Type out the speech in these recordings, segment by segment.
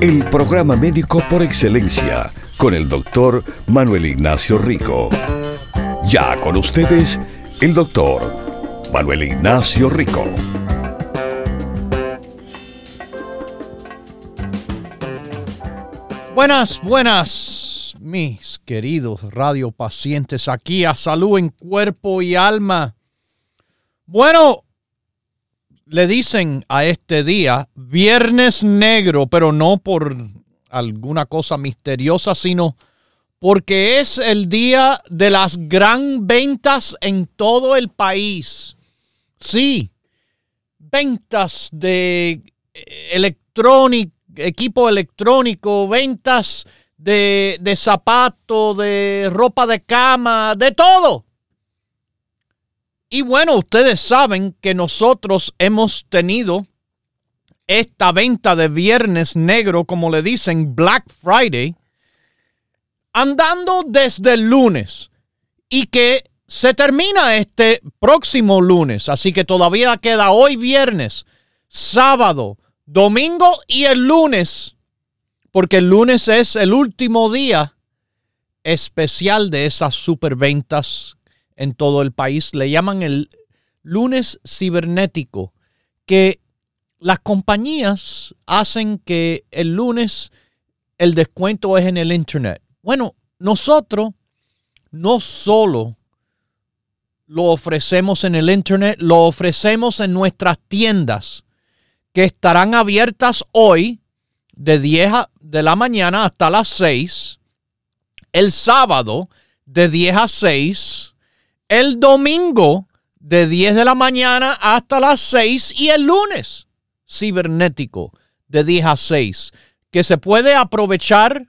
El programa médico por excelencia con el doctor Manuel Ignacio Rico. Ya con ustedes, el doctor Manuel Ignacio Rico. Buenas, buenas, mis queridos radiopacientes, aquí a salud en cuerpo y alma. Bueno, le dicen a este día Viernes Negro, pero no por alguna cosa misteriosa, sino porque es el día de las gran ventas en todo el país. Sí, ventas de electrónico, equipo electrónico, ventas de, de zapatos, de ropa de cama, de todo. Y bueno, ustedes saben que nosotros hemos tenido esta venta de viernes negro, como le dicen, Black Friday, andando desde el lunes y que se termina este próximo lunes. Así que todavía queda hoy viernes, sábado, domingo y el lunes, porque el lunes es el último día especial de esas superventas en todo el país. Le llaman el lunes cibernético, que las compañías hacen que el lunes el descuento es en el Internet. Bueno, nosotros no solo lo ofrecemos en el Internet, lo ofrecemos en nuestras tiendas que estarán abiertas hoy de 10 de la mañana hasta las 6, el sábado de 10 a 6, el domingo de 10 de la mañana hasta las 6 y el lunes cibernético de 10 a 6 que se puede aprovechar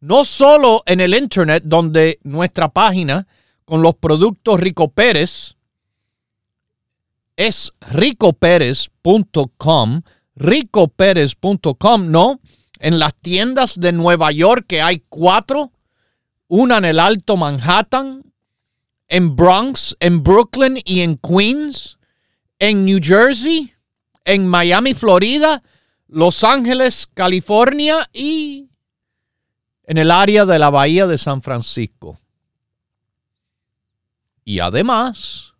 no solo en el Internet, donde nuestra página con los productos Rico Pérez es ricoperez.com, ricoperez.com, no, en las tiendas de Nueva York que hay cuatro, una en el Alto Manhattan, en Bronx, en Brooklyn y en Queens, en New Jersey, en Miami, Florida, Los Ángeles, California y en el área de la Bahía de San Francisco. Y además,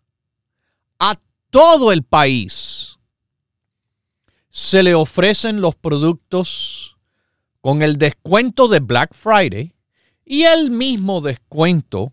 a todo el país se le ofrecen los productos con el descuento de Black Friday y el mismo descuento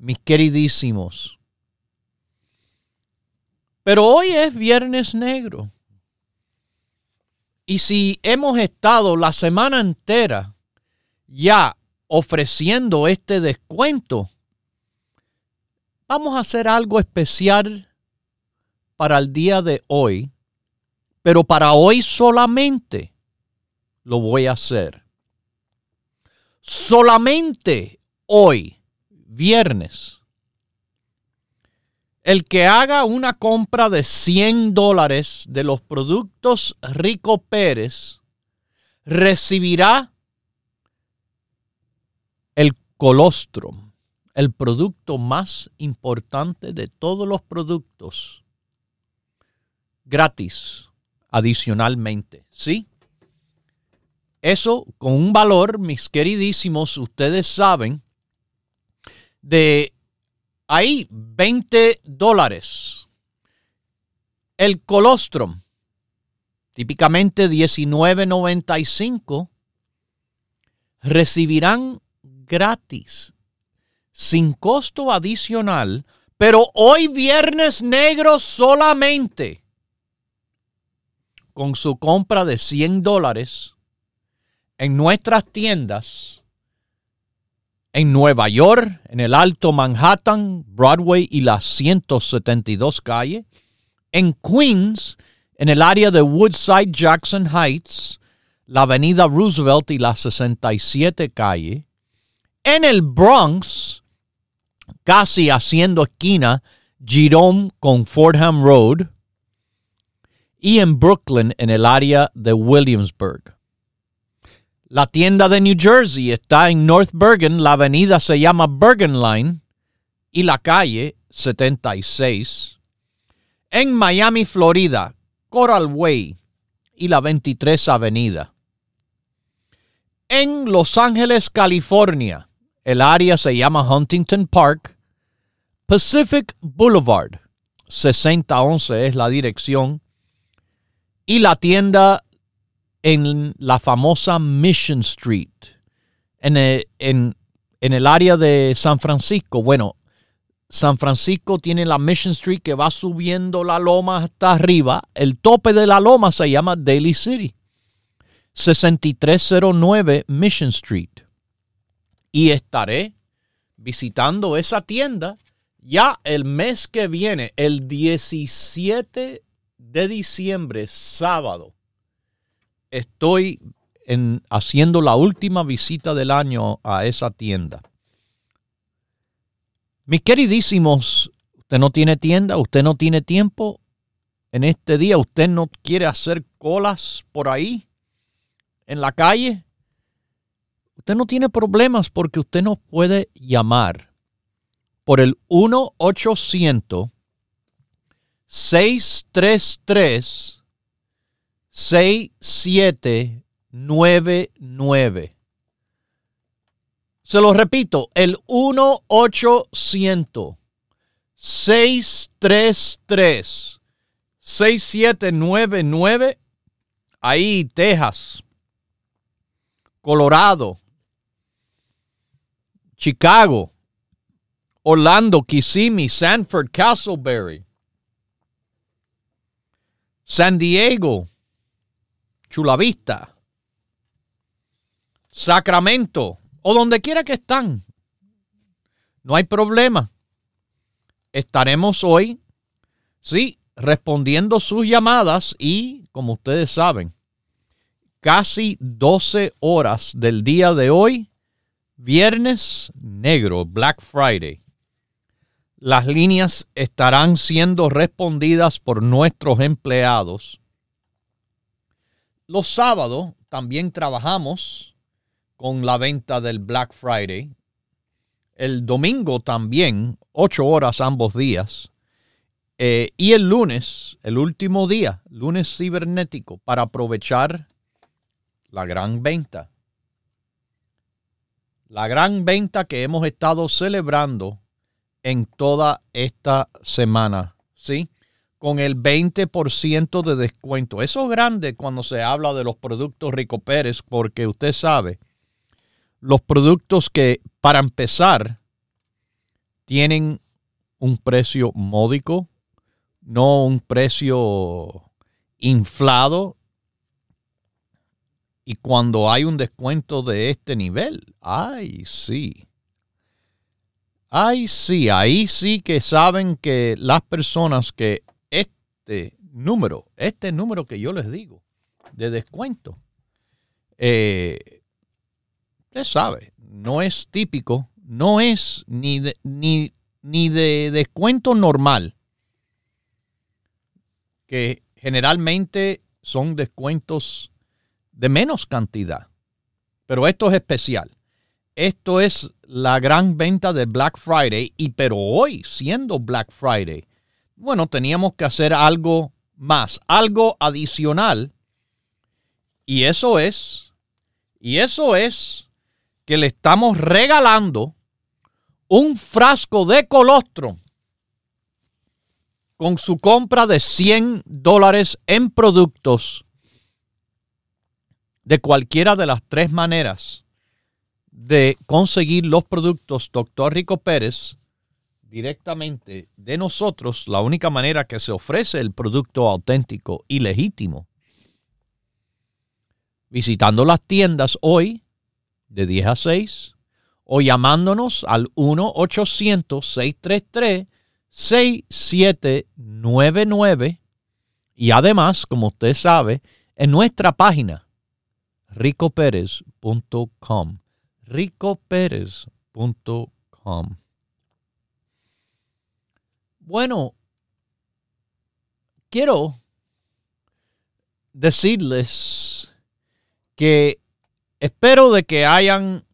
1-800-633 6799. Mis queridísimos. Pero hoy es Viernes Negro. Y si hemos estado la semana entera ya ofreciendo este descuento, vamos a hacer algo especial para el día de hoy, pero para hoy solamente lo voy a hacer. Solamente hoy, viernes, el que haga una compra de 100 dólares de los productos Rico Pérez recibirá el colostrum, el producto más importante de todos los productos, gratis, adicionalmente. ¿Sí? Eso con un valor, mis queridísimos, ustedes saben, de Ahí 20 dólares. El colostrum, típicamente 19.95, recibirán gratis, sin costo adicional, pero hoy viernes negro solamente, con su compra de 100 dólares en nuestras tiendas en Nueva York, en el Alto Manhattan, Broadway y la 172 calle, en Queens, en el área de Woodside, Jackson Heights, la avenida Roosevelt y la 67 calle, en el Bronx, casi haciendo esquina, Jerome con Fordham Road, y en Brooklyn, en el área de Williamsburg. La tienda de New Jersey está en North Bergen, la avenida se llama Bergen Line y la calle 76. En Miami, Florida, Coral Way y la 23 Avenida. En Los Ángeles, California, el área se llama Huntington Park. Pacific Boulevard, 6011 es la dirección. Y la tienda en la famosa Mission Street, en el, en, el área de San Francisco. Bueno, San Francisco tiene la Mission Street que va subiendo la loma hasta arriba. El tope de la loma se llama Daly City. 6309 Mission Street. Y estaré visitando esa tienda ya el mes que viene, el 17 de diciembre, sábado estoy en, haciendo la última visita del año a esa tienda. Mis queridísimos, usted no tiene tienda, usted no tiene tiempo en este día, usted no quiere hacer colas por ahí, en la calle. Usted no tiene problemas porque usted nos puede llamar por el 1-800-633 6799. Se lo repito, el 1-800-633-6799. Ahí, Texas, Colorado, Chicago, Orlando, Kissimmee, Sanford, Castleberry, San Diego, Chula Vista, Sacramento o donde quiera que están. No hay problema. Estaremos hoy, sí, respondiendo sus llamadas y, como ustedes saben, casi 12 horas del día de hoy, viernes negro, Black Friday. Las líneas estarán siendo respondidas por nuestros empleados los sábados también trabajamos con la venta del Black Friday. El domingo también, ocho horas ambos días. Eh, y el lunes, el último día, lunes cibernético, para aprovechar la gran venta. La gran venta que hemos estado celebrando en toda esta semana, ¿sí? Con el 20% de descuento. Eso es grande cuando se habla de los productos Rico Pérez, porque usted sabe, los productos que para empezar tienen un precio módico, no un precio inflado. Y cuando hay un descuento de este nivel, ay, sí. Ay, sí, ahí sí que saben que las personas que este número, este número que yo les digo de descuento, eh, usted sabe, no es típico, no es ni de, ni, ni de descuento normal, que generalmente son descuentos de menos cantidad, pero esto es especial. Esto es la gran venta de Black Friday y pero hoy siendo Black Friday bueno, teníamos que hacer algo más, algo adicional. Y eso es, y eso es que le estamos regalando un frasco de colostro con su compra de 100 dólares en productos de cualquiera de las tres maneras de conseguir los productos Dr. Rico Pérez directamente de nosotros, la única manera que se ofrece el producto auténtico y legítimo, visitando las tiendas hoy de 10 a 6 o llamándonos al 1-800-633-6799 y además, como usted sabe, en nuestra página ricoperez.com ricoperez.com Bueno, quiero decirles que espero de que hayan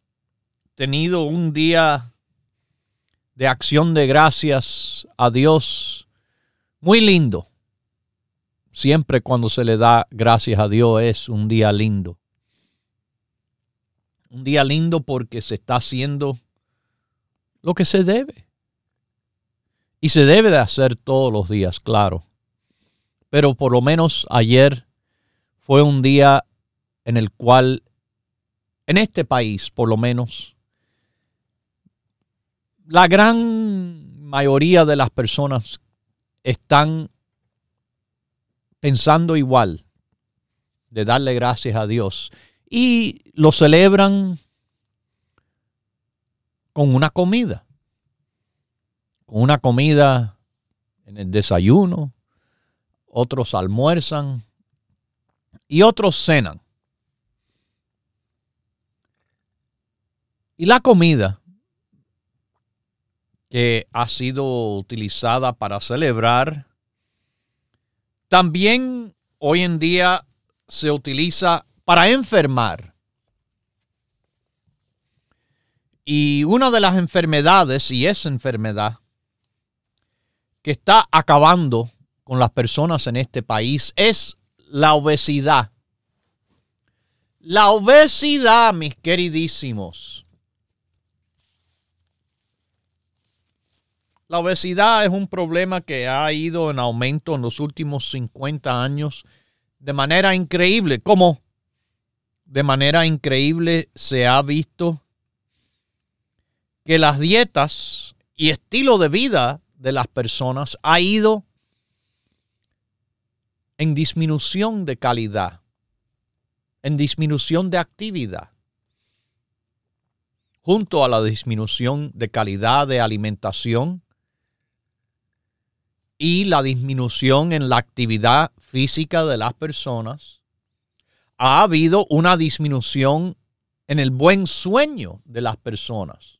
tenido un día de acción de gracias a Dios muy lindo. Siempre cuando se le da gracias a Dios es un día lindo. Un día lindo porque se está haciendo lo que se debe. Y se debe de hacer todos los días, claro. Pero por lo menos ayer fue un día en el cual, en este país por lo menos, la gran mayoría de las personas están pensando igual de darle gracias a Dios y lo celebran con una comida, una comida en el desayuno, otros almuerzan y otros cenan. Y la comida que ha sido utilizada para celebrar. También hoy en día se utiliza para enfermar. Y una de las enfermedades, y esa enfermedad, que está acabando con las personas en este país es la obesidad. La obesidad, mis queridísimos. La obesidad es un problema que ha ido en aumento en los últimos 50 años de manera increíble. ¿Cómo? De manera increíble se ha visto que las dietas y estilo de vida de las personas ha ido en disminución de calidad, en disminución de actividad, junto a la disminución de calidad de alimentación y la disminución en la actividad física de las personas, ha habido una disminución en el buen sueño de las personas.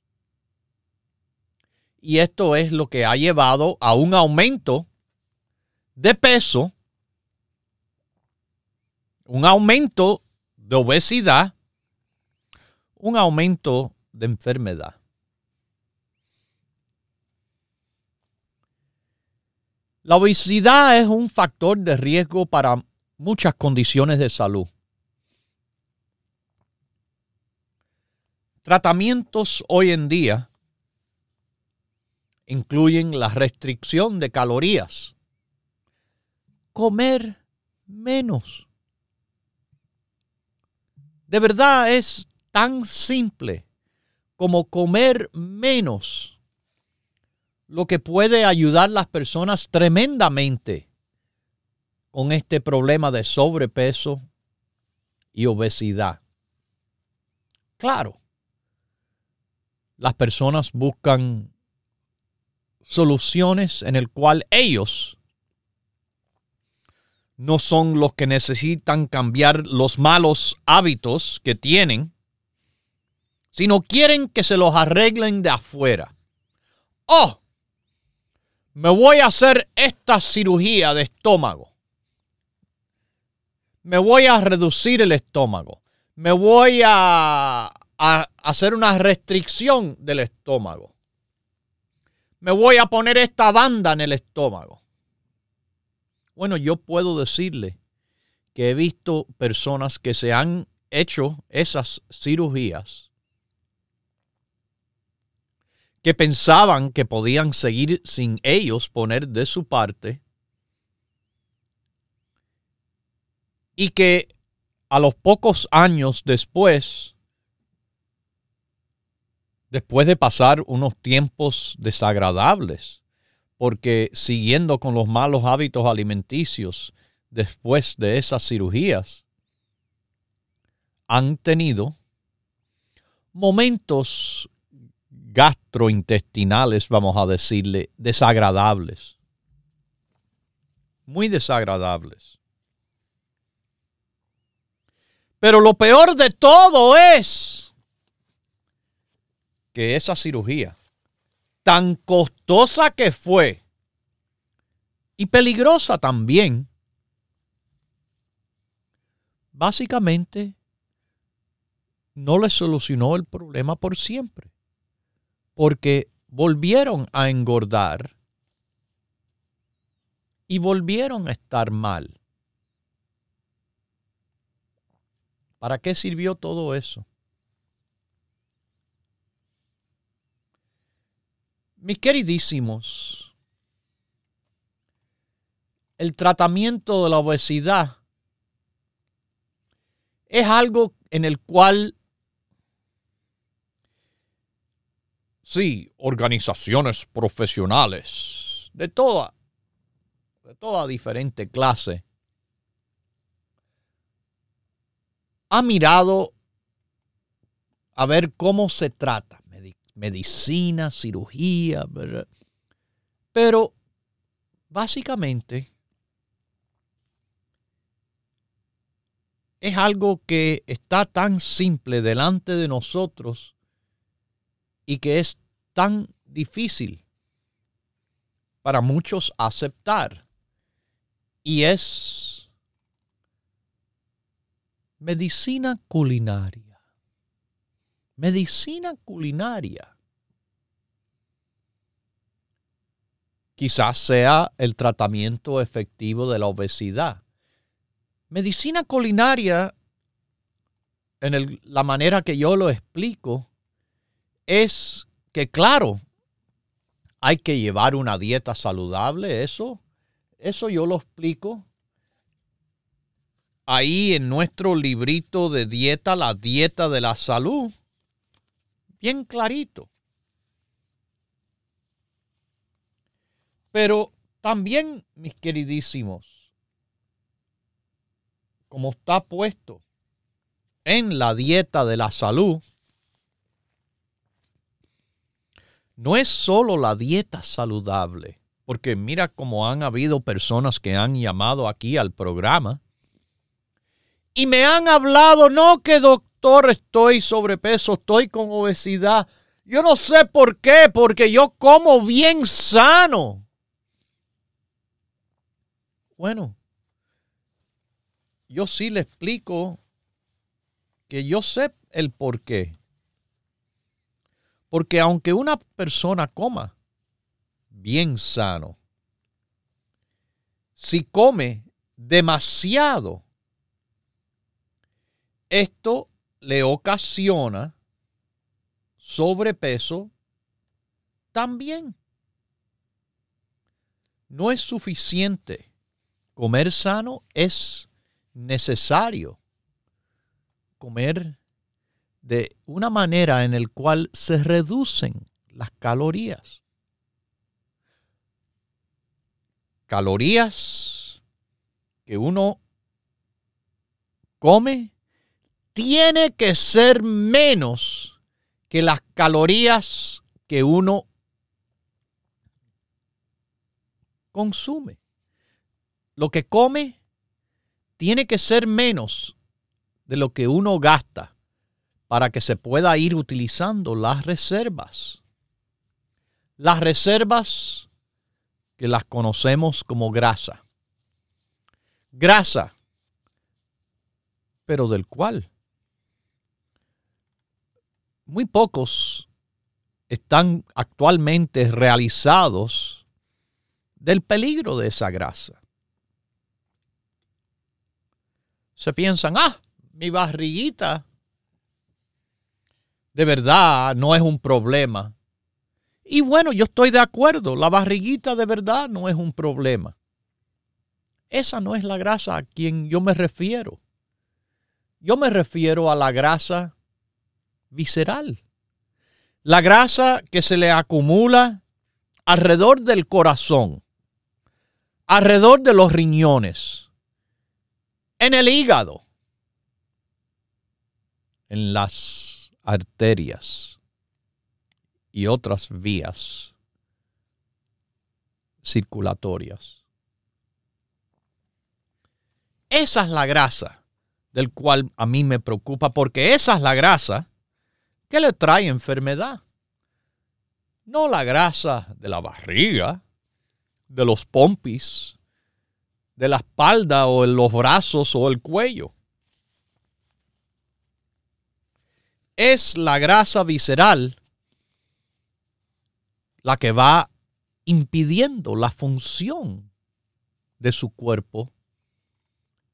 Y esto es lo que ha llevado a un aumento de peso, un aumento de obesidad, un aumento de enfermedad. La obesidad es un factor de riesgo para muchas condiciones de salud. Tratamientos hoy en día incluyen la restricción de calorías, comer menos. De verdad es tan simple como comer menos lo que puede ayudar a las personas tremendamente con este problema de sobrepeso y obesidad. Claro, las personas buscan soluciones en el cual ellos no son los que necesitan cambiar los malos hábitos que tienen, sino quieren que se los arreglen de afuera. Oh, me voy a hacer esta cirugía de estómago. Me voy a reducir el estómago. Me voy a, hacer una restricción del estómago. Me voy a poner esta banda en el estómago. Bueno, yo puedo decirle que he visto personas que se han hecho esas cirugías que pensaban que podían seguir sin ellos poner de su parte y que a los pocos años después después de pasar unos tiempos desagradables, porque siguiendo con los malos hábitos alimenticios después de esas cirugías, han tenido momentos gastrointestinales, vamos a decirle, desagradables. Muy desagradables. Pero lo peor de todo es que esa cirugía, tan costosa que fue y peligrosa también, básicamente no le solucionó el problema por siempre, porque volvieron a engordar y volvieron a estar mal. ¿Para qué sirvió todo eso? Mis queridísimos, el tratamiento de la obesidad es algo en el cual sí, organizaciones profesionales de toda, de toda diferente clase, ha mirado a ver cómo se trata, medicina, cirugía, ¿verdad? pero básicamente es algo que está tan simple delante de nosotros y que es tan difícil para muchos aceptar. Y es medicina culinaria. Medicina culinaria. Quizás sea el tratamiento efectivo de la obesidad. Medicina culinaria, en la manera que yo lo explico, es que claro, hay que llevar una dieta saludable, eso, eso yo lo explico. Ahí en nuestro librito de dieta, la dieta de la salud, bien clarito. Pero también, mis queridísimos, como está puesto en la dieta de la salud, no es solo la dieta saludable, porque mira cómo han habido personas que han llamado aquí al programa y me han hablado, no que doctor estoy sobrepeso, estoy con obesidad. Yo no sé por qué, porque yo como bien sano. Bueno, yo sí le explico que yo sé el por qué. Porque aunque una persona coma bien sano, si come demasiado, esto le ocasiona sobrepeso también. No es suficiente. Comer sano es necesario. Comer de una manera en la cual se reducen las calorías. Calorías que uno come tiene que ser menos que las calorías que uno consume. Lo que come tiene que ser menos de lo que uno gasta para que se pueda ir utilizando las reservas. Las reservas que las conocemos como grasa. Grasa, pero del cual muy pocos están actualmente realizados del peligro de esa grasa. Se piensan, ah, mi barriguita de verdad no es un problema. Y bueno, yo estoy de acuerdo, la barriguita de verdad no es un problema. Esa no es la grasa a quien yo me refiero. Yo me refiero a la grasa visceral, La grasa que se le acumula alrededor del corazón, alrededor de los riñones, en el hígado, en las arterias y otras vías circulatorias. Esa es la grasa del cual a mí me preocupa, porque esa es la grasa que le trae enfermedad. No la grasa de la barriga, de los pompis, de la espalda o en los brazos o el cuello. Es la grasa visceral la que va impidiendo la función de su cuerpo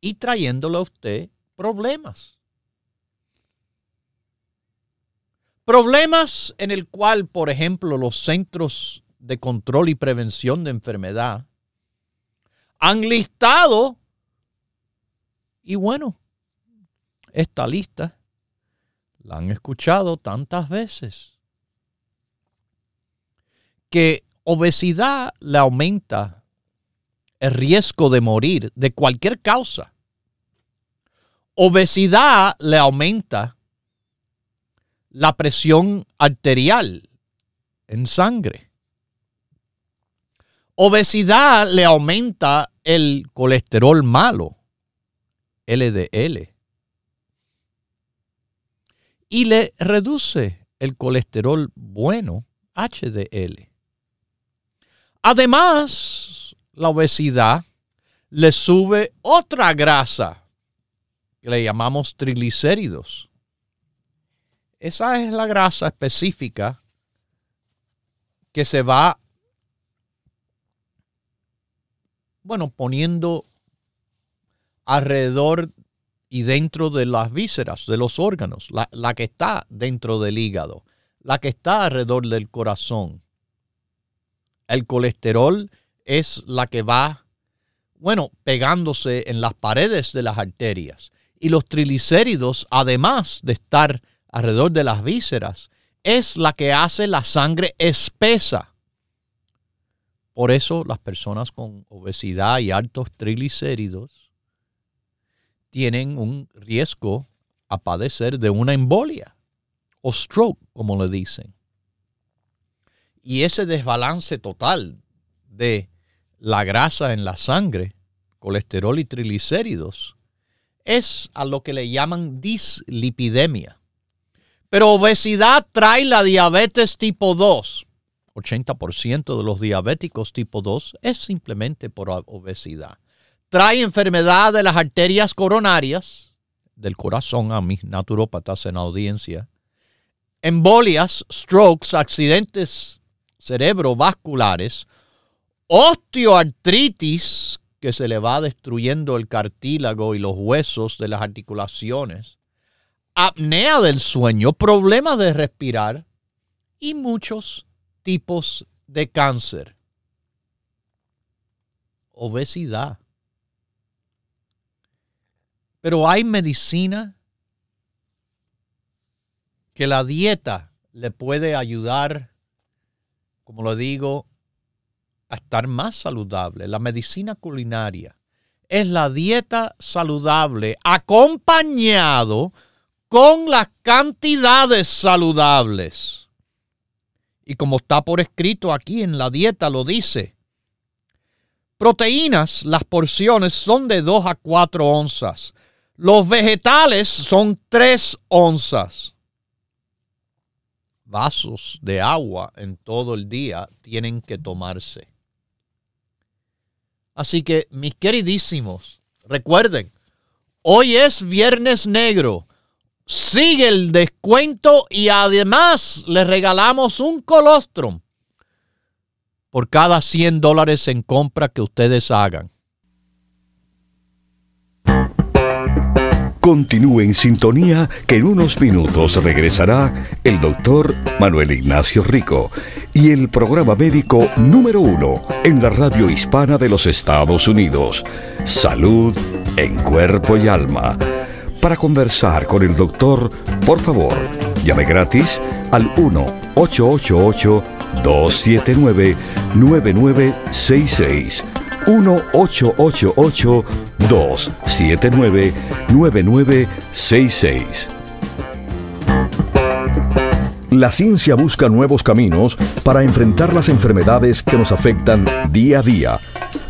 y trayéndole a usted problemas. Problemas en el cual, por ejemplo, los centros de control y prevención de enfermedad han listado, y bueno, esta lista la han escuchado tantas veces, que obesidad le aumenta el riesgo de morir de cualquier causa. Obesidad le aumenta la presión arterial en sangre. Obesidad le aumenta el colesterol malo, LDL. Y le reduce el colesterol bueno, HDL. Además, la obesidad le sube otra grasa que le llamamos triglicéridos. Esa es la grasa específica que se va, bueno, poniendo alrededor y dentro de las vísceras, de los órganos, la, la, que está dentro del hígado, la que está alrededor del corazón. El colesterol es la que va, bueno, pegándose en las paredes de las arterias. Y los triglicéridos, además de estar alrededor de las vísceras, es la que hace la sangre espesa. Por eso las personas con obesidad y altos triglicéridos tienen un riesgo a padecer de una embolia o stroke, como le dicen. Y ese desbalance total de la grasa en la sangre, colesterol y triglicéridos, es a lo que le llaman dislipidemia. Pero obesidad trae la diabetes tipo 2. 80% de los diabéticos tipo 2 es simplemente por obesidad. Trae enfermedad de las arterias coronarias, del corazón a mis naturópatas en audiencia, embolias, strokes, accidentes cerebrovasculares, osteoartritis, que se le va destruyendo el cartílago y los huesos de las articulaciones, apnea del sueño, problemas de respirar y muchos tipos de cáncer. Obesidad. Pero hay medicina que la dieta le puede ayudar como lo digo, a estar más saludable. La medicina culinaria es la dieta saludable acompañado con las cantidades saludables. Y como está por escrito aquí en la dieta, lo dice. Proteínas, las porciones son de 2 a 4 onzas. Los vegetales son 3 onzas vasos de agua en todo el día tienen que tomarse. Así que, mis queridísimos, recuerden, hoy es Viernes Negro. Sigue el descuento y además les regalamos un colostrum por cada 100 dólares en compra que ustedes hagan. Continúe en sintonía que en unos minutos regresará el doctor Manuel Ignacio Rico y el programa médico número uno en la radio hispana de los Estados Unidos, Salud en Cuerpo y Alma. Para conversar con el doctor, por favor, llame gratis al 1-888-279-9966. 1-888-279-9966. La ciencia busca nuevos caminos para enfrentar las enfermedades que nos afectan día a día.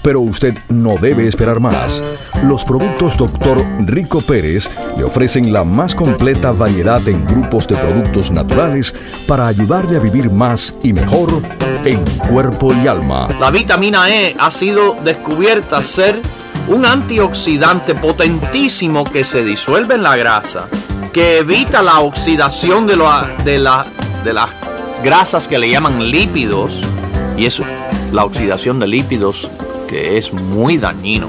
Pero usted no debe esperar más. Los productos Dr. Rico Pérez le ofrecen la más completa variedad en grupos de productos naturales para ayudarle a vivir más y mejor en cuerpo y alma. La vitamina E ha sido descubierta ser un antioxidante potentísimo que se disuelve en la grasa, que evita la oxidación de, de, la, de las grasas que le llaman lípidos, y es la oxidación de lípidos que es muy dañino.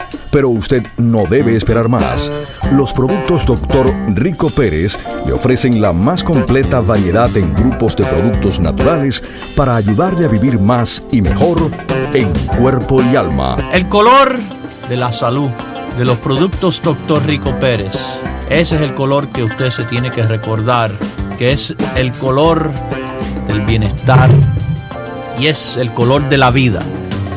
pero usted no debe esperar más. Los productos Dr. Rico Pérez le ofrecen la más completa variedad en grupos de productos naturales para ayudarle a vivir más y mejor en cuerpo y alma. El color de la salud de los productos Dr. Rico Pérez. Ese es el color que usted se tiene que recordar, que es el color del bienestar y es el color de la vida.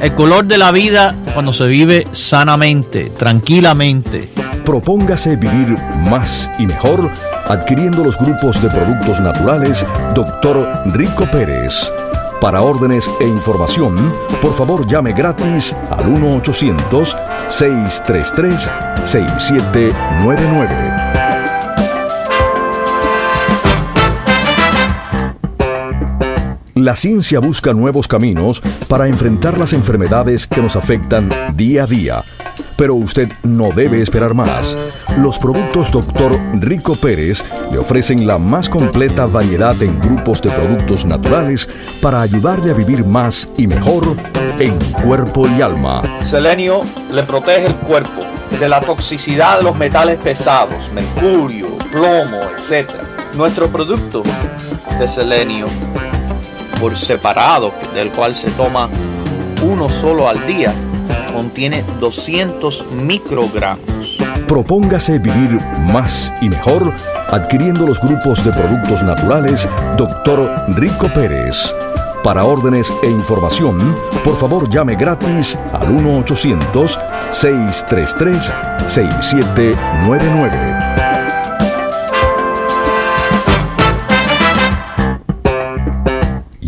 El color de la vida cuando se vive sanamente, tranquilamente. Propóngase vivir más y mejor adquiriendo los grupos de productos naturales Dr. Rico Pérez. Para órdenes e información, por favor llame gratis al 1-800-633-6799. La ciencia busca nuevos caminos para enfrentar las enfermedades que nos afectan día a día. Pero usted no debe esperar más. Los productos Dr. Rico Pérez le ofrecen la más completa variedad en grupos de productos naturales para ayudarle a vivir más y mejor en cuerpo y alma. Selenio le protege el cuerpo de la toxicidad de los metales pesados, mercurio, plomo, etc. Nuestro producto de selenio por separado, del cual se toma uno solo al día, contiene 200 microgramos. Propóngase vivir más y mejor adquiriendo los grupos de productos naturales Dr. Rico Pérez. Para órdenes e información, por favor llame gratis al 1-800-633-6799.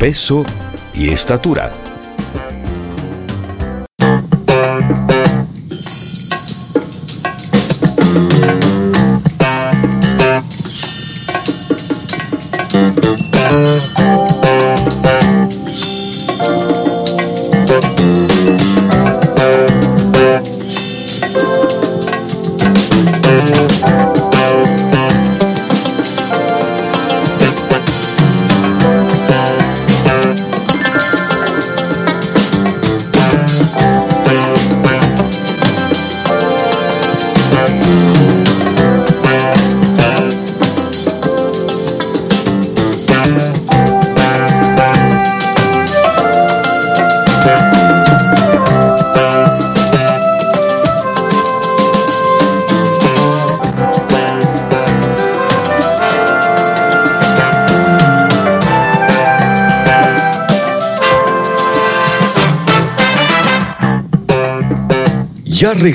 peso y estatura.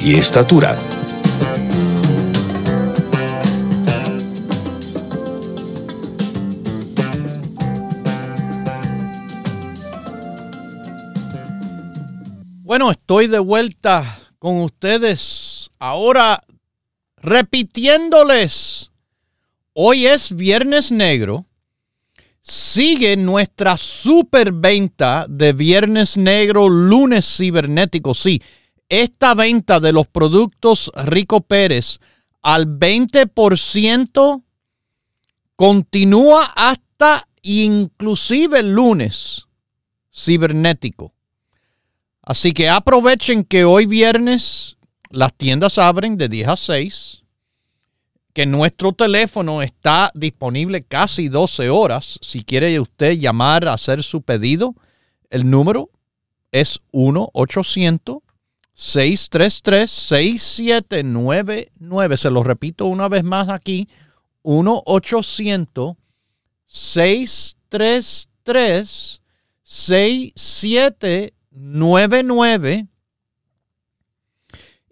y estatura. Bueno, estoy de vuelta con ustedes. Ahora repitiéndoles, hoy es Viernes Negro. Sigue nuestra superventa de Viernes Negro, lunes cibernético. Sí, esta venta de los productos Rico Pérez al 20% continúa hasta inclusive el lunes cibernético. Así que aprovechen que hoy viernes las tiendas abren de 10 a 6, que nuestro teléfono está disponible casi 12 horas. Si quiere usted llamar a hacer su pedido, el número es 1-800-633-6799. Se lo repito una vez más aquí, 1-800-633-6799. 99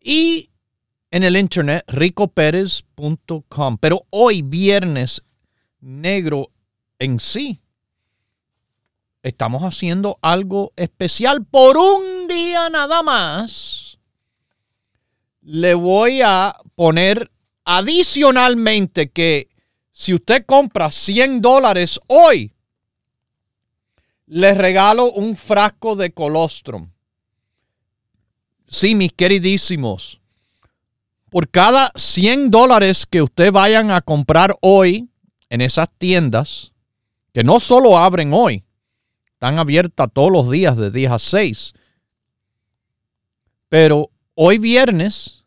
y en el internet ricoperez.com. Pero hoy viernes negro en sí estamos haciendo algo especial por un nada más. Le voy a poner adicionalmente que si usted compra 100 dólares hoy, les regalo un frasco de colostrum. Sí, mis queridísimos. Por cada 100 dólares que ustedes vayan a comprar hoy en esas tiendas, que no solo abren hoy, están abiertas todos los días de 10 a 6. Pero hoy viernes,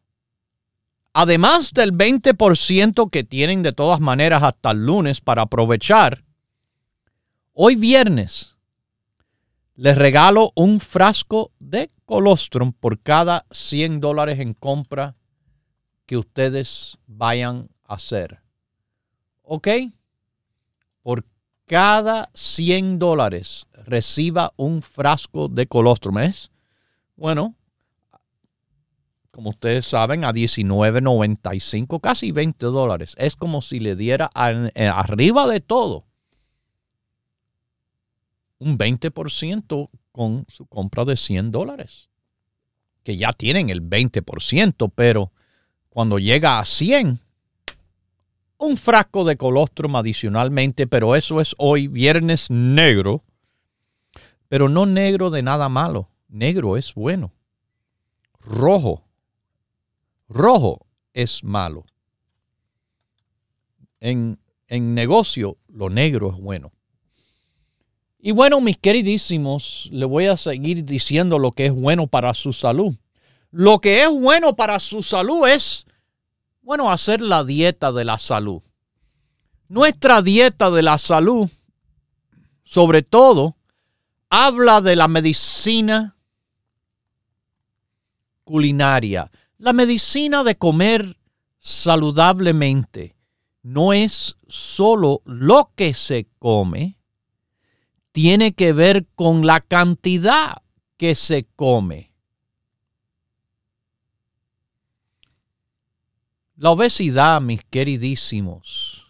además del 20% que tienen de todas maneras hasta el lunes para aprovechar, hoy viernes les regalo un frasco de colostrum por cada 100 dólares en compra que ustedes vayan a hacer. ¿Ok? Por cada 100 dólares reciba un frasco de colostrum. Es, bueno, como ustedes saben, a 19.95, casi 20 dólares. Es como si le diera arriba de todo un 20% con su compra de 100 dólares. Que ya tienen el 20%, pero cuando llega a 100, un frasco de colostrum adicionalmente, pero eso es hoy viernes negro, pero no negro de nada malo, negro es bueno. Rojo, rojo es malo. En, en negocio, lo negro es bueno. Y bueno, mis queridísimos, le voy a seguir diciendo lo que es bueno para su salud. Lo que es bueno para su salud es, bueno, hacer la dieta de la salud. Nuestra dieta de la salud, sobre todo, habla de la medicina culinaria, la medicina de comer saludablemente. No es solo lo que se come, tiene que ver con la cantidad que se come. La obesidad, mis queridísimos,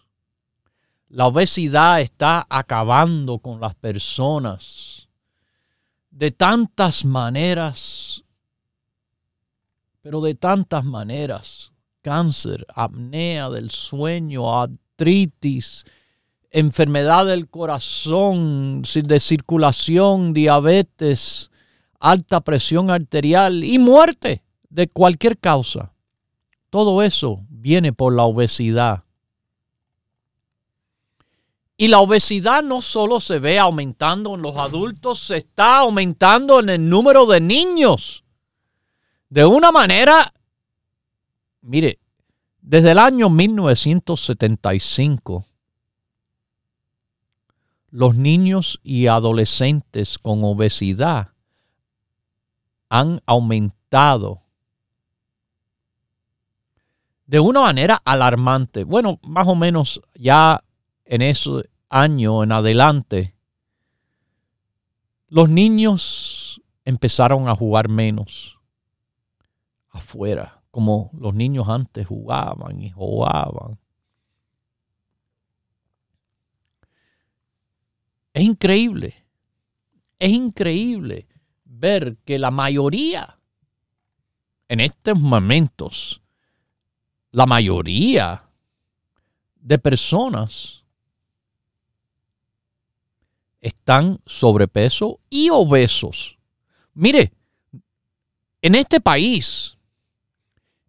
la obesidad está acabando con las personas de tantas maneras, pero de tantas maneras. Cáncer, apnea del sueño, artritis, enfermedad del corazón, de circulación, diabetes, alta presión arterial y muerte de cualquier causa. Todo eso viene por la obesidad. Y la obesidad no solo se ve aumentando en los adultos, se está aumentando en el número de niños. De una manera, mire, desde el año 1975, los niños y adolescentes con obesidad han aumentado de una manera alarmante. Bueno, más o menos ya en ese año en adelante, los niños empezaron a jugar menos afuera, como los niños antes jugaban y jugaban. Es increíble, es increíble ver que la mayoría, en estos momentos, la mayoría de personas están sobrepeso y obesos. Mire, en este país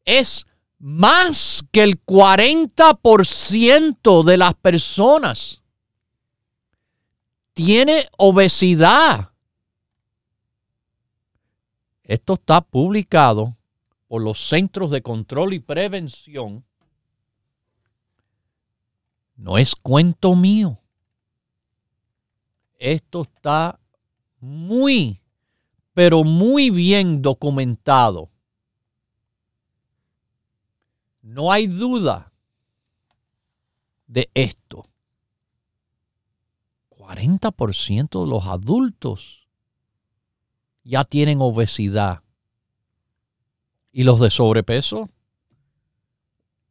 es más que el 40% de las personas tiene obesidad. Esto está publicado por los Centros de Control y Prevención. No es cuento mío. Esto está muy, pero muy bien documentado. No hay duda de esto. 40% de los adultos ya tienen obesidad. ¿Y los de sobrepeso?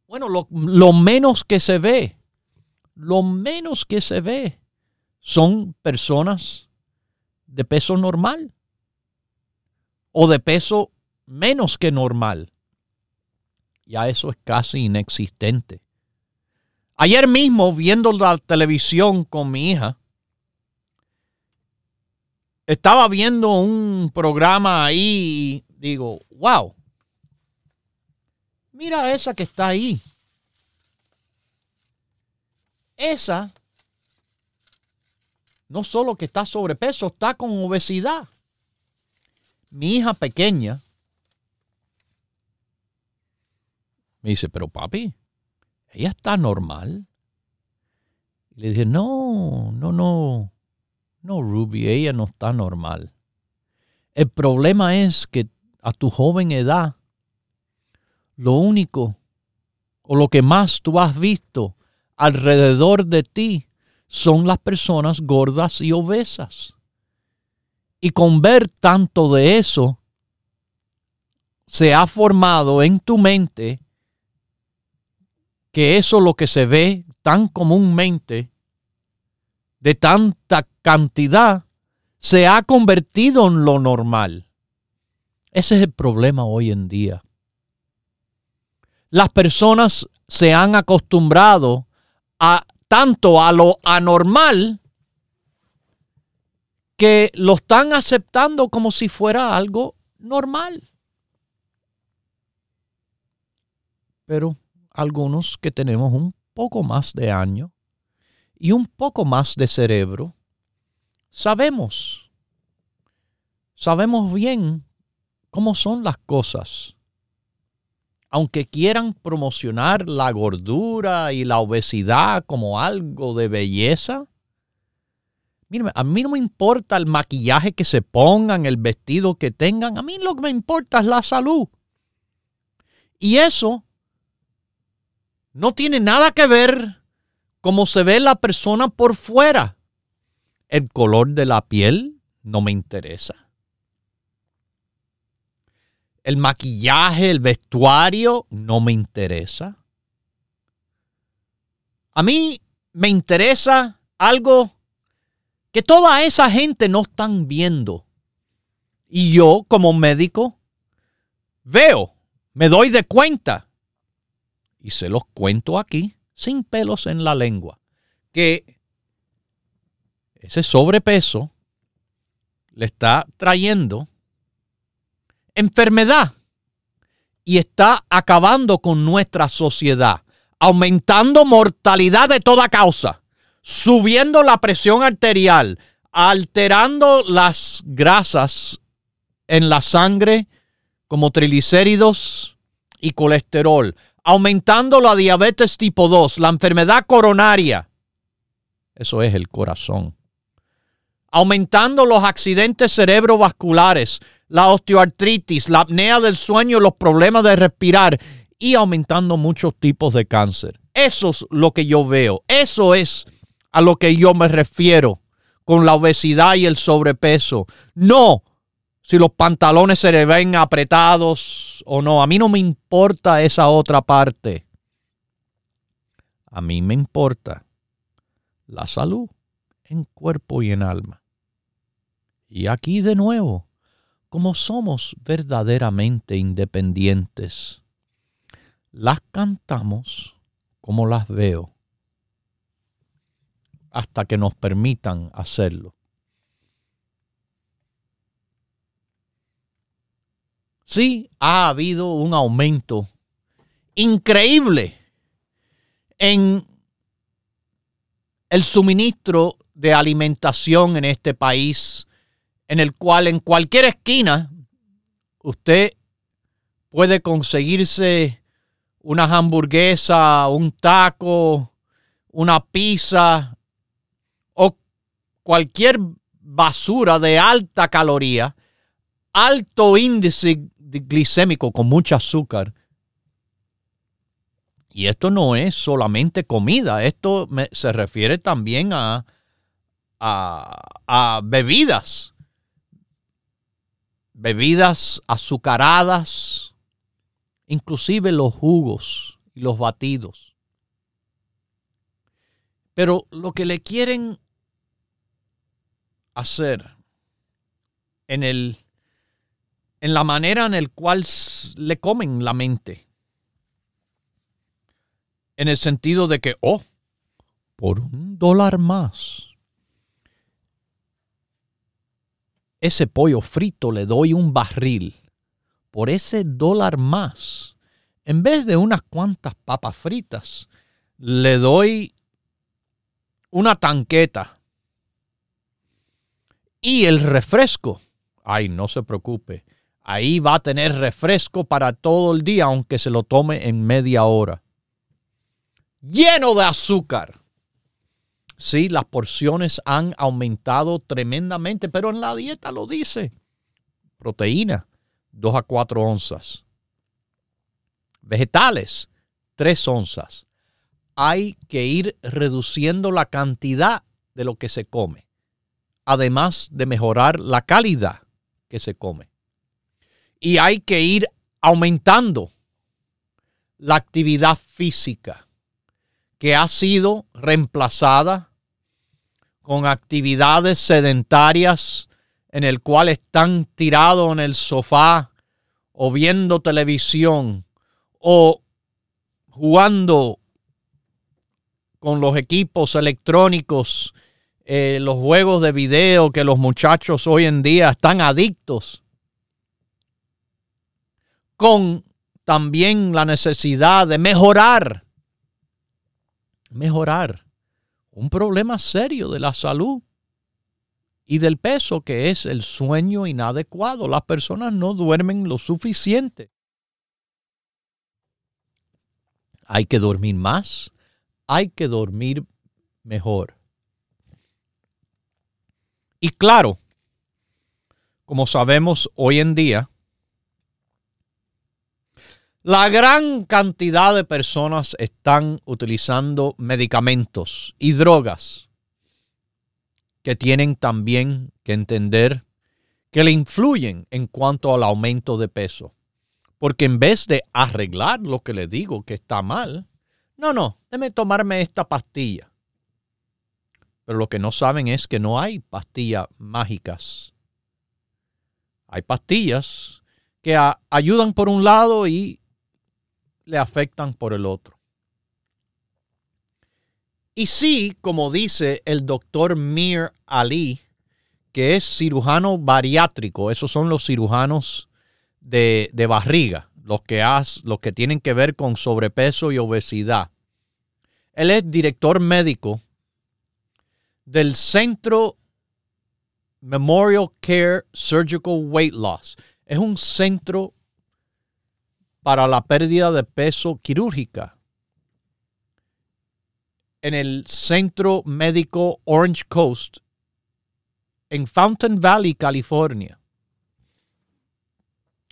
Bueno, lo, menos que se ve, lo menos que se ve son personas de peso normal o de peso menos que normal. Ya eso es casi inexistente. Ayer mismo, viendo la televisión con mi hija, estaba viendo un programa ahí y digo, wow, mira esa que está ahí. Esa, no solo que está sobrepeso, está con obesidad. Mi hija pequeña me dice, pero papi, ella está normal. Y le dije, no, no, no. No, Ruby, ella no está normal. El problema es que a tu joven edad, lo único o lo que más tú has visto alrededor de ti son las personas gordas y obesas. Y con ver tanto de eso, se ha formado en tu mente que eso lo que se ve tan comúnmente de tanta cantidad se ha convertido en lo normal. Ese es el problema hoy en día. Las personas se han acostumbrado a tanto a lo anormal que lo están aceptando como si fuera algo normal. Pero algunos que tenemos un poco más de años y un poco más de cerebro, sabemos, sabemos bien cómo son las cosas. Aunque quieran promocionar la gordura y la obesidad como algo de belleza, Mírame, a mí no me importa el maquillaje que se pongan, el vestido que tengan, a mí lo que me importa es la salud. Y eso no tiene nada que ver cómo se ve la persona por fuera. El color de la piel no me interesa. El maquillaje, el vestuario no me interesa. A mí me interesa algo que toda esa gente no están viendo. Y yo como médico veo, me doy de cuenta y se los cuento aquí sin pelos en la lengua, que ese sobrepeso le está trayendo enfermedad y está acabando con nuestra sociedad, aumentando mortalidad de toda causa, subiendo la presión arterial, alterando las grasas en la sangre como triglicéridos y colesterol, aumentando la diabetes tipo 2, la enfermedad coronaria. Eso es el corazón. aumentando los accidentes cerebrovasculares, la osteoartritis, la apnea del sueño, los problemas de respirar y aumentando muchos tipos de cáncer. Eso es lo que yo veo. Eso es a lo que yo me refiero con la obesidad y el sobrepeso. No si los pantalones se le ven apretados o no. A mí no me importa esa otra parte. A mí me importa la salud en cuerpo y en alma. Y aquí de nuevo, como somos verdaderamente independientes, las cantamos como las veo, hasta que nos permitan hacerlo. Sí, ha habido un aumento increíble en el suministro de alimentación en este país, en el cual en cualquier esquina usted puede conseguirse una hamburguesa, un taco, una pizza o cualquier basura de alta caloría, alto índice glicémico con mucho azúcar. Y esto no es solamente comida, esto se refiere también a, a, bebidas. Bebidas azucaradas, inclusive los jugos y los batidos. Pero lo que le quieren hacer en el en la manera en la cual le comen la mente. En el sentido de que, oh, por un dólar más, ese pollo frito le doy un barril. Por ese dólar más, en vez de unas cuantas papas fritas, le doy una tanqueta. Y el refresco, ay, no se preocupe, Ahí va a tener refresco para todo el día, aunque se lo tome en media hora. Lleno de azúcar. Sí, las porciones han aumentado tremendamente, pero en la dieta lo dice. Proteína, 2 a 4 onzas. Vegetales, 3 onzas. Hay que ir reduciendo la cantidad de lo que se come, además de mejorar la calidad que se come y hay que ir aumentando la actividad física que ha sido reemplazada con actividades sedentarias en el cual están tirados en el sofá o viendo televisión o jugando con los equipos electrónicos, eh, los juegos de video que los muchachos hoy en día están adictos con también la necesidad de mejorar, mejorar un problema serio de la salud y del peso que es el sueño inadecuado. Las personas no duermen lo suficiente. Hay que dormir más, hay que dormir mejor. Y claro, como sabemos hoy en día, la gran cantidad de personas están utilizando medicamentos y drogas que tienen también que entender que le influyen en cuanto al aumento de peso. Porque en vez de arreglar lo que le digo que está mal, no, no, déme tomarme esta pastilla. Pero lo que no saben es que no hay pastillas mágicas. Hay pastillas que ayudan por un lado y le afectan por el otro. Y sí, como dice el doctor Mir Ali, que es cirujano bariátrico, esos son los cirujanos de, barriga, los que, los que tienen que ver con sobrepeso y obesidad. Él es director médico del Centro Memorial Care Surgical Weight Loss. Es un centro para la pérdida de peso quirúrgica. En el Centro Médico Orange Coast, en Fountain Valley, California.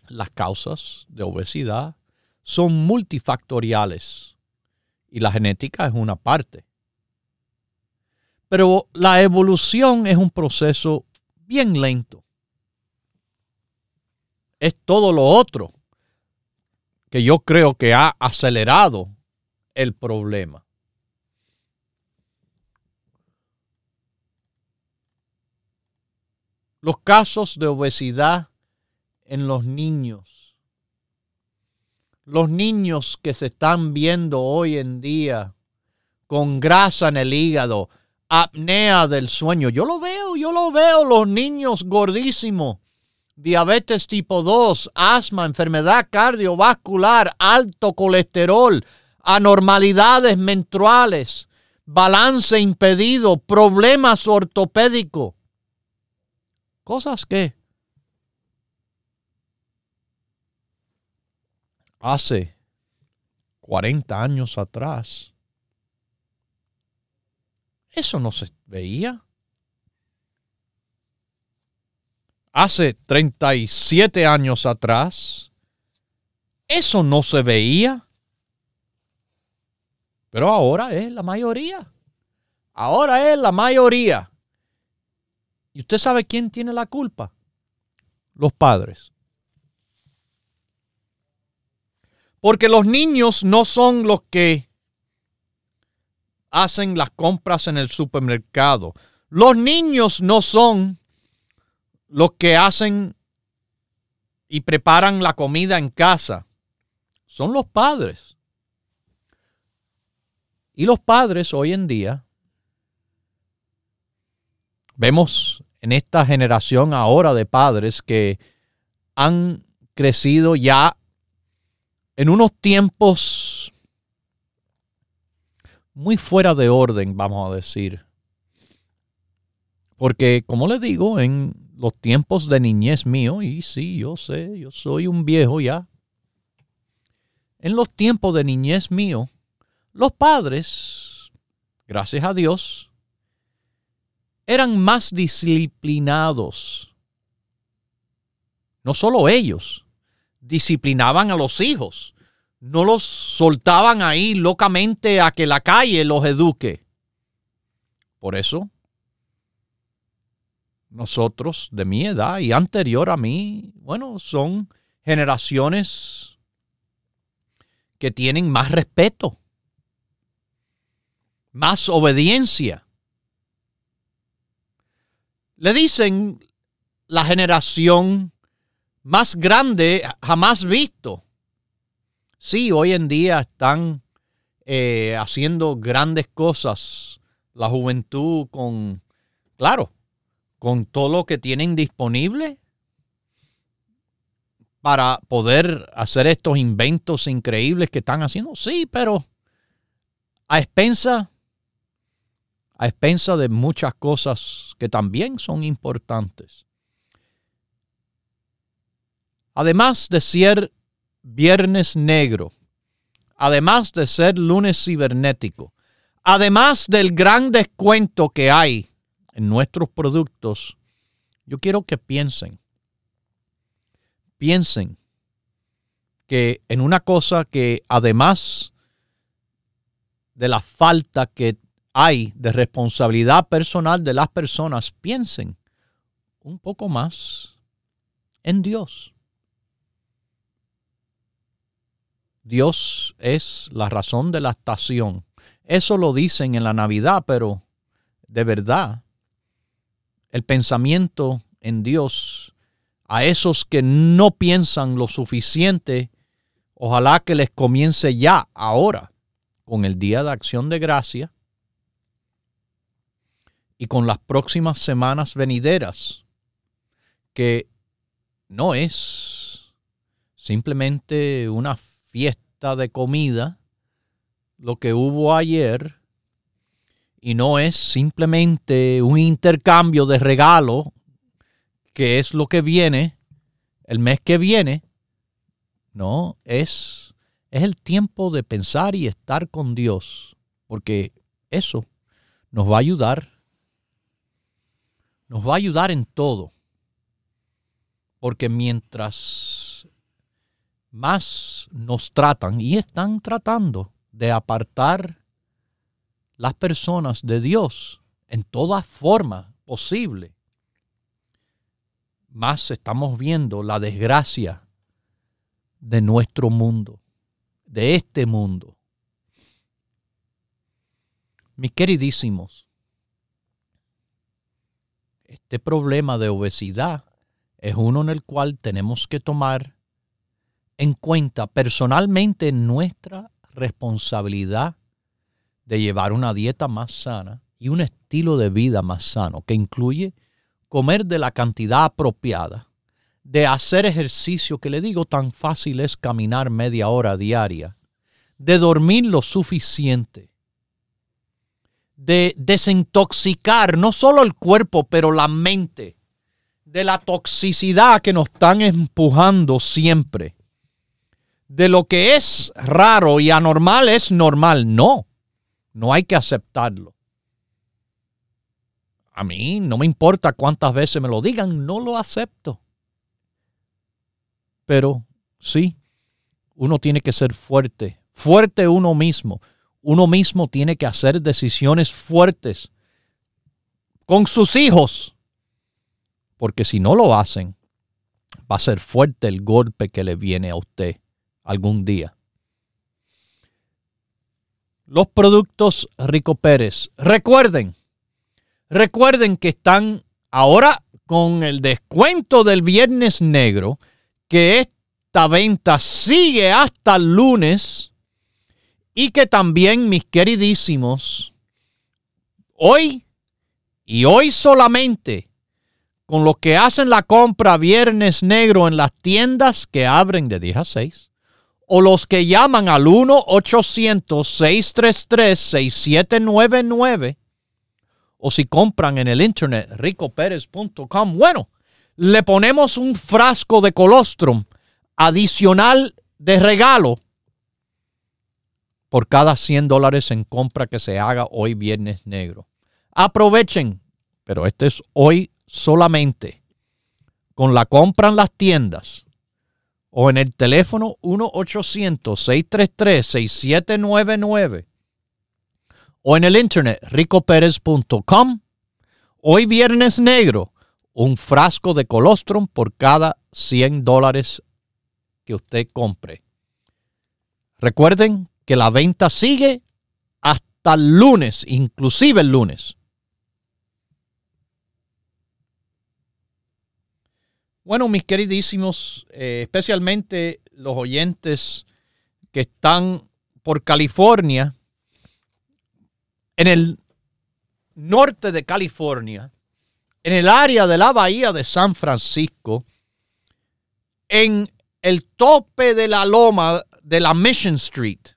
Las causas de obesidad son multifactoriales y la genética es una parte. Pero la evolución es un proceso bien lento. Es todo lo otro que yo creo que ha acelerado el problema. Los casos de obesidad en los niños. Los niños que se están viendo hoy en día con grasa en el hígado, apnea del sueño. Yo lo veo, yo lo veo, los niños gordísimos diabetes tipo 2, asma, enfermedad cardiovascular, alto colesterol, anormalidades menstruales, balance impedido, problemas ortopédicos. Cosas que hace 40 años atrás, eso no se veía. Hace 37 años atrás, eso no se veía. Pero ahora es la mayoría. Ahora es la mayoría. ¿Y usted sabe quién tiene la culpa? Los padres. Porque los niños no son los que hacen las compras en el supermercado. Los niños no son los que hacen y preparan la comida en casa son los padres. Y los padres hoy en día, vemos en esta generación ahora de padres que han crecido ya en unos tiempos muy fuera de orden, vamos a decir. Porque, como les digo, en los tiempos de niñez mío, y sí, yo sé, yo soy un viejo ya. En los tiempos de niñez mío, los padres, gracias a Dios, eran más disciplinados. No solo ellos, disciplinaban a los hijos. No los soltaban ahí locamente a que la calle los eduque. Por eso nosotros de mi edad y anterior a mí, bueno, son generaciones que tienen más respeto, más obediencia. Le dicen la generación más grande jamás visto. Sí, hoy en día están eh, haciendo grandes cosas. La juventud con, claro, con todo lo que tienen disponible para poder hacer estos inventos increíbles que están haciendo. Sí, pero a expensa a expensa de muchas cosas que también son importantes. Además de ser viernes negro, además de ser lunes cibernético, además del gran descuento que hay en nuestros productos, yo quiero que piensen, piensen que en una cosa que además de la falta que hay de responsabilidad personal de las personas, piensen un poco más en Dios. Dios es la razón de la estación. Eso lo dicen en la Navidad, pero de verdad el pensamiento en Dios a esos que no piensan lo suficiente, ojalá que les comience ya, ahora, con el Día de Acción de Gracia y con las próximas semanas venideras, que no es simplemente una fiesta de comida, lo que hubo ayer, y no es simplemente un intercambio de regalo, que es lo que viene el mes que viene. No, es, es el tiempo de pensar y estar con Dios, porque eso nos va a ayudar nos va a ayudar en todo. Porque mientras más nos tratan y están tratando de apartar las personas de Dios en toda forma posible, más estamos viendo la desgracia de nuestro mundo, de este mundo. Mis queridísimos, este problema de obesidad es uno en el cual tenemos que tomar en cuenta personalmente nuestra responsabilidad de llevar una dieta más sana y un estilo de vida más sano que incluye comer de la cantidad apropiada, de hacer ejercicio que le digo tan fácil es caminar media hora diaria, de dormir lo suficiente, de desintoxicar no solo el cuerpo, pero la mente de la toxicidad que nos están empujando siempre. De lo que es raro y anormal es normal. No, no hay que aceptarlo. A mí no me importa cuántas veces me lo digan, no lo acepto. Pero sí, uno tiene que ser fuerte, fuerte uno mismo uno mismo tiene que hacer decisiones fuertes con sus hijos. Porque si no lo hacen, va a ser fuerte el golpe que le viene a usted algún día. Los productos Rico Pérez. Recuerden, recuerden que están ahora con el descuento del Viernes Negro, que esta venta sigue hasta el lunes y que también, mis queridísimos, hoy y hoy solamente, con los que hacen la compra Viernes Negro en las tiendas que abren de 10 a 6, o los que llaman al 1-800-633-6799, o si compran en el internet ricoperez.com, bueno, le ponemos un frasco de colostrum adicional de regalo por cada 100 dólares en compra que se haga hoy viernes negro. Aprovechen, pero este es hoy solamente con la compra en las tiendas o en el teléfono 1-800-633-6799 o en el internet ricoperez.com. Hoy viernes negro, un frasco de colostrum por cada 100 dólares que usted compre. Recuerden que la venta sigue hasta el lunes, inclusive el lunes. Bueno, mis queridísimos, eh, especialmente los oyentes que están por California, en el norte de California, en el área de la bahía de San Francisco, en el tope de la loma de la Mission Street,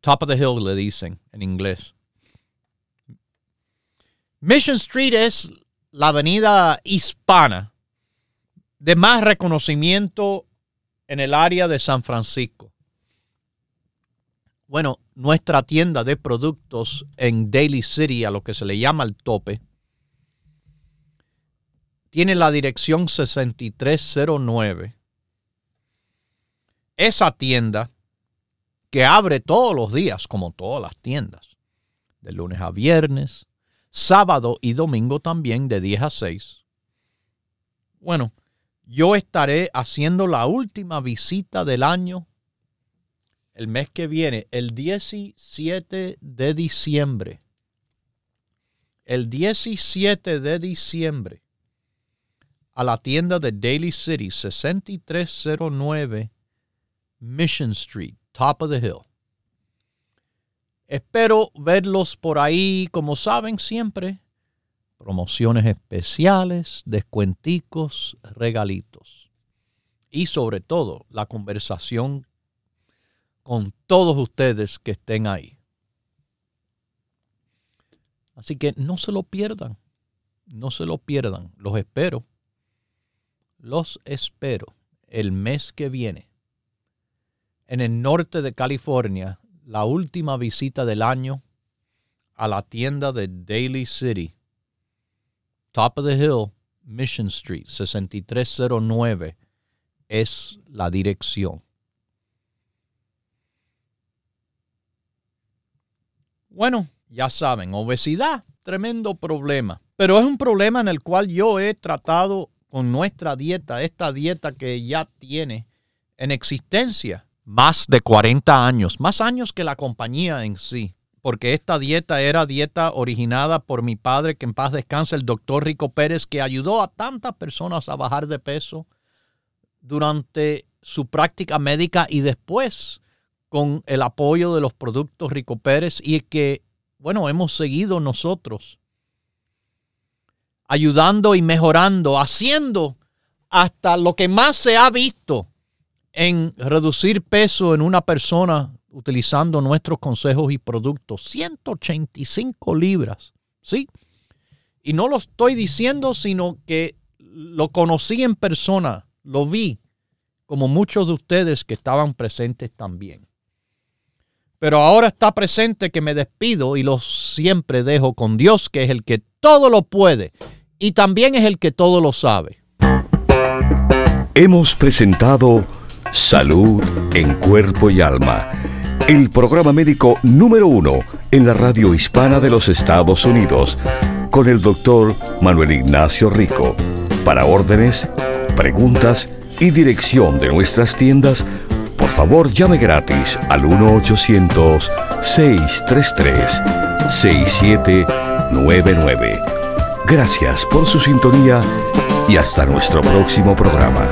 Top of the Hill le dicen en inglés. Mission Street es la avenida hispana de más reconocimiento en el área de San Francisco. Bueno, nuestra tienda de productos en Daly City, a lo que se le llama el tope, tiene la dirección 6309. Esa tienda que abre todos los días, como todas las tiendas, de lunes a viernes, sábado y domingo también de 10 a 6. Bueno, yo estaré haciendo la última visita del año el mes que viene, el 17 de diciembre. El 17 de diciembre a la tienda de Daily City, 6309 Mission Street top of the hill. Espero verlos por ahí, como saben siempre, promociones especiales, descuenticos, regalitos. Y sobre todo, la conversación con todos ustedes que estén ahí. Así que no se lo pierdan, no se lo pierdan. Los espero, los espero el mes que viene en el norte de California, la última visita del año a la tienda de Daly City, Top of the Hill, Mission Street, 6309 es la dirección. Bueno, ya saben, obesidad, tremendo problema. Pero es un problema en el cual yo he tratado con nuestra dieta, esta dieta que ya tiene en existencia más de 40 años, más años que la compañía en sí, porque esta dieta era dieta originada por mi padre, que en paz descanse, el doctor Rico Pérez, que ayudó a tantas personas a bajar de peso durante su práctica médica y después con el apoyo de los productos Rico Pérez y que, bueno, hemos seguido nosotros ayudando y mejorando, haciendo hasta lo que más se ha visto en reducir peso en una persona utilizando nuestros consejos y productos. 185 libras, ¿sí? Y no lo estoy diciendo, sino que lo conocí en persona, lo vi, como muchos de ustedes que estaban presentes también. Pero ahora está presente que me despido y lo siempre dejo con Dios, que es el que todo lo puede y también es el que todo lo sabe. Hemos presentado Salud en Cuerpo y Alma, el programa médico número uno en la radio hispana de los Estados Unidos, con el doctor Manuel Ignacio Rico. Para órdenes, preguntas y dirección de nuestras tiendas, por favor, llame gratis al 1-800-633-6799. Gracias por su sintonía y hasta nuestro próximo programa.